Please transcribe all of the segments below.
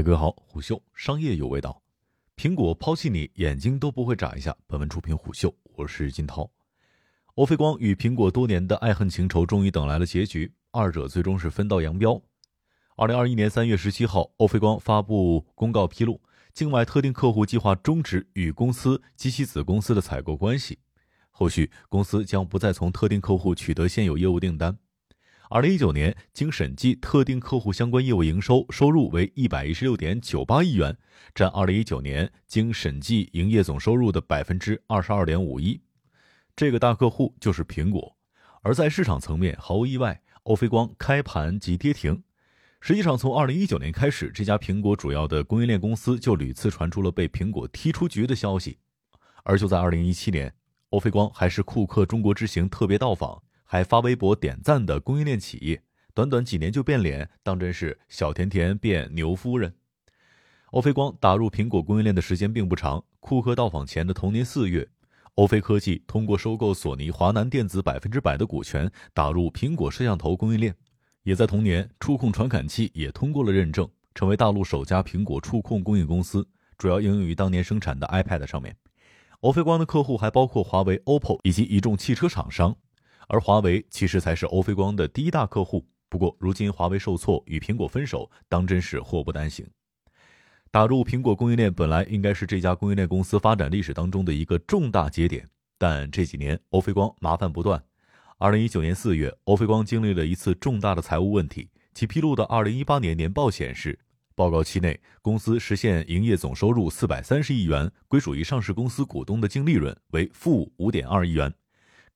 大哥好，虎嗅商业有味道。苹果抛弃你，眼睛都不会眨一下。本文出品虎嗅，我是金涛。欧菲光与苹果多年的爱恨情仇终于等来了结局，二者最终是分道扬镳。二零二一年三月十七号，欧菲光发布公告披露，境外特定客户计划终止与公司及其子公司的采购关系，后续公司将不再从特定客户取得现有业务订单。二零一九年，经审计，特定客户相关业务营收收入为一百一十六点九八亿元，占二零一九年经审计营业总收入的百分之二十二点五一。这个大客户就是苹果。而在市场层面，毫无意外，欧菲光开盘即跌停。实际上，从二零一九年开始，这家苹果主要的供应链公司就屡次传出了被苹果踢出局的消息。而就在二零一七年，欧菲光还是库克中国之行特别到访。还发微博点赞的供应链企业，短短几年就变脸，当真是小甜甜变牛夫人。欧菲光打入苹果供应链的时间并不长，库克到访前的同年四月，欧菲科技通过收购索尼华南电子百分之百的股权，打入苹果摄像头供应链。也在同年，触控传感器也通过了认证，成为大陆首家苹果触控供应公司，主要应用于当年生产的 iPad 上面。欧菲光的客户还包括华为、OPPO 以及一众汽车厂商。而华为其实才是欧菲光的第一大客户。不过，如今华为受挫，与苹果分手，当真是祸不单行。打入苹果供应链本来应该是这家供应链公司发展历史当中的一个重大节点，但这几年欧菲光麻烦不断。二零一九年四月，欧菲光经历了一次重大的财务问题，其披露的二零一八年年报显示，报告期内公司实现营业总收入四百三十亿元，归属于上市公司股东的净利润为负五点二亿元。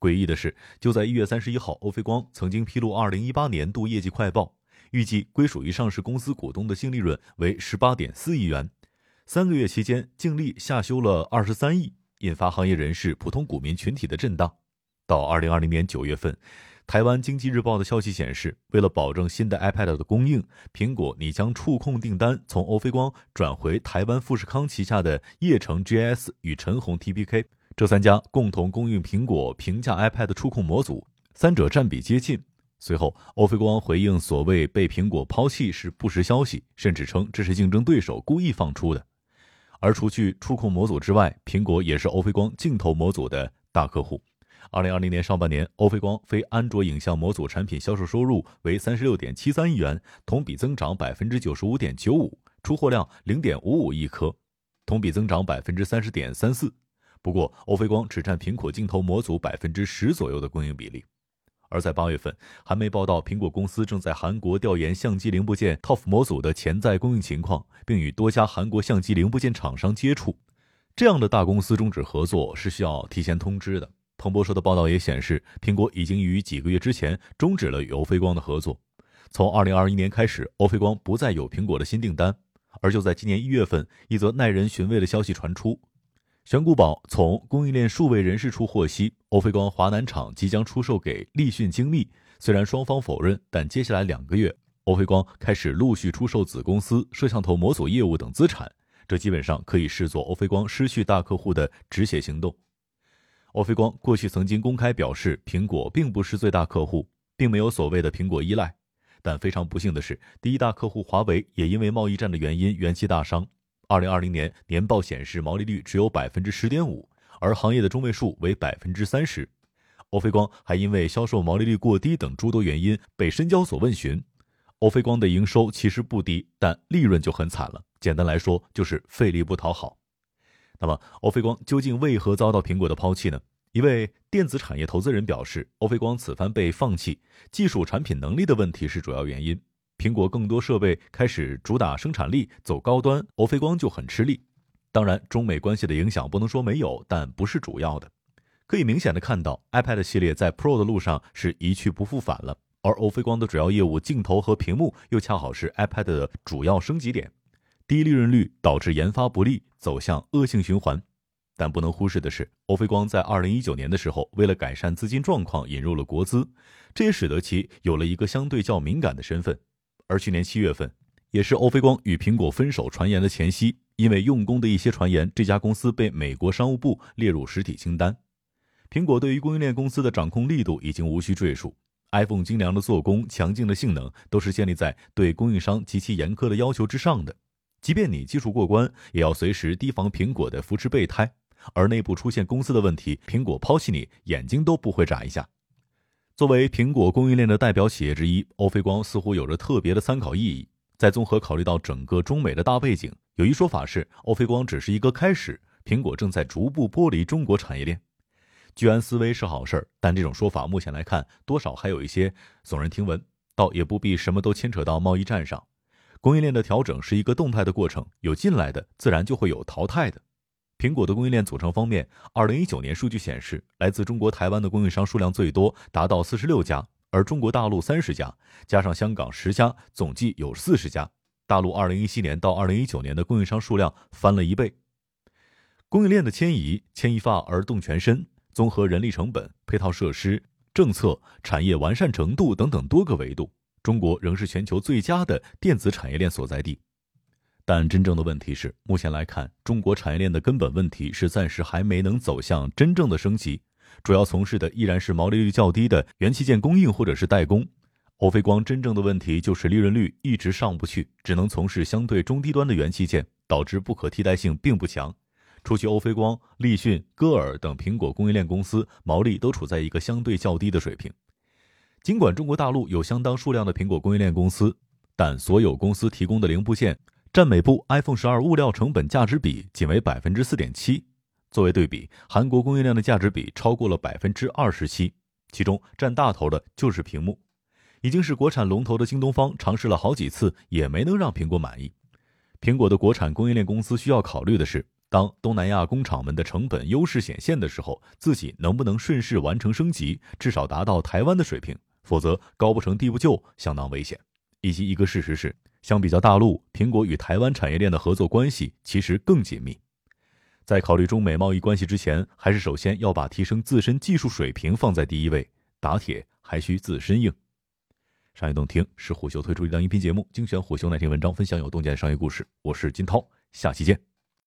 诡异的是，就在一月三十一号，欧菲光曾经披露二零一八年度业绩快报，预计归属于上市公司股东的净利润为十八点四亿元，三个月期间净利下修了二十三亿，引发行业人士、普通股民群体的震荡。到二零二零年九月份，台湾经济日报的消息显示，为了保证新的 iPad 的供应，苹果拟将触控订单从欧菲光转回台湾富士康旗下的叶城 GS 与陈红 TPK。这三家共同供应苹果平价 iPad 触控模组，三者占比接近。随后，欧菲光回应所谓被苹果抛弃是不实消息，甚至称这是竞争对手故意放出的。而除去触控模组之外，苹果也是欧菲光镜头模组的大客户。二零二零年上半年，欧菲光非安卓影像模组产品销售收入为三十六点七三亿元，同比增长百分之九十五点九五，出货量零点五五亿颗，同比增长百分之三十点三四。不过，欧菲光只占苹果镜头模组百分之十左右的供应比例。而在八月份，韩媒报道，苹果公司正在韩国调研相机零部件 TOF 模组的潜在供应情况，并与多家韩国相机零部件厂商接触。这样的大公司终止合作是需要提前通知的。彭博社的报道也显示，苹果已经于几个月之前终止了与欧菲光的合作。从二零二一年开始，欧菲光不再有苹果的新订单。而就在今年一月份，一则耐人寻味的消息传出。玄古宝从供应链数位人士处获悉，欧菲光华南厂即将出售给立讯精密。虽然双方否认，但接下来两个月，欧菲光开始陆续出售子公司摄像头模组业务等资产。这基本上可以视作欧菲光失去大客户的止血行动。欧菲光过去曾经公开表示，苹果并不是最大客户，并没有所谓的苹果依赖。但非常不幸的是，第一大客户华为也因为贸易战的原因元气大伤。二零二零年年报显示，毛利率只有百分之十点五，而行业的中位数为百分之三十。欧菲光还因为销售毛利率过低等诸多原因被深交所问询。欧菲光的营收其实不低，但利润就很惨了。简单来说，就是费力不讨好。那么，欧菲光究竟为何遭到苹果的抛弃呢？一位电子产业投资人表示，欧菲光此番被放弃，技术产品能力的问题是主要原因。苹果更多设备开始主打生产力，走高端，欧菲光就很吃力。当然，中美关系的影响不能说没有，但不是主要的。可以明显的看到，iPad 系列在 Pro 的路上是一去不复返了，而欧菲光的主要业务镜头和屏幕又恰好是 iPad 的主要升级点，低利润率导致研发不利，走向恶性循环。但不能忽视的是，欧菲光在2019年的时候，为了改善资金状况，引入了国资，这也使得其有了一个相对较敏感的身份。而去年七月份，也是欧菲光与苹果分手传言的前夕，因为用工的一些传言，这家公司被美国商务部列入实体清单。苹果对于供应链公司的掌控力度已经无需赘述，iPhone 精良的做工、强劲的性能，都是建立在对供应商极其严苛的要求之上的。即便你技术过关，也要随时提防苹果的扶持备胎，而内部出现公司的问题，苹果抛弃你，眼睛都不会眨一下。作为苹果供应链的代表企业之一，欧菲光似乎有着特别的参考意义。在综合考虑到整个中美的大背景，有一说法是，欧菲光只是一个开始，苹果正在逐步剥离中国产业链。居安思危是好事儿，但这种说法目前来看，多少还有一些耸人听闻。倒也不必什么都牵扯到贸易战上。供应链的调整是一个动态的过程，有进来的，自然就会有淘汰的。苹果的供应链组成方面，二零一九年数据显示，来自中国台湾的供应商数量最多，达到四十六家，而中国大陆三十家，加上香港十家，总计有四十家。大陆二零一七年到二零一九年的供应商数量翻了一倍。供应链的迁移，牵一发而动全身。综合人力成本、配套设施、政策、产业完善程度等等多个维度，中国仍是全球最佳的电子产业链所在地。但真正的问题是，目前来看，中国产业链的根本问题是暂时还没能走向真正的升级，主要从事的依然是毛利率较低的元器件供应或者是代工。欧菲光真正的问题就是利润率一直上不去，只能从事相对中低端的元器件，导致不可替代性并不强。除去欧菲光、立讯、歌尔等苹果供应链公司，毛利都处在一个相对较低的水平。尽管中国大陆有相当数量的苹果供应链公司，但所有公司提供的零部件占每部 iPhone 十二物料成本价值比仅为百分之四点七。作为对比，韩国供应链的价值比超过了百分之二十七，其中占大头的就是屏幕。已经是国产龙头的京东方尝试了好几次，也没能让苹果满意。苹果的国产供应链公司需要考虑的是。当东南亚工厂们的成本优势显现的时候，自己能不能顺势完成升级，至少达到台湾的水平？否则高不成低不就，相当危险。以及一个事实是，相比较大陆，苹果与台湾产业链的合作关系其实更紧密。在考虑中美贸易关系之前，还是首先要把提升自身技术水平放在第一位。打铁还需自身硬。商业洞听是虎嗅推出一档音频节目，精选虎嗅耐听文章，分享有洞见的商业故事。我是金涛，下期见。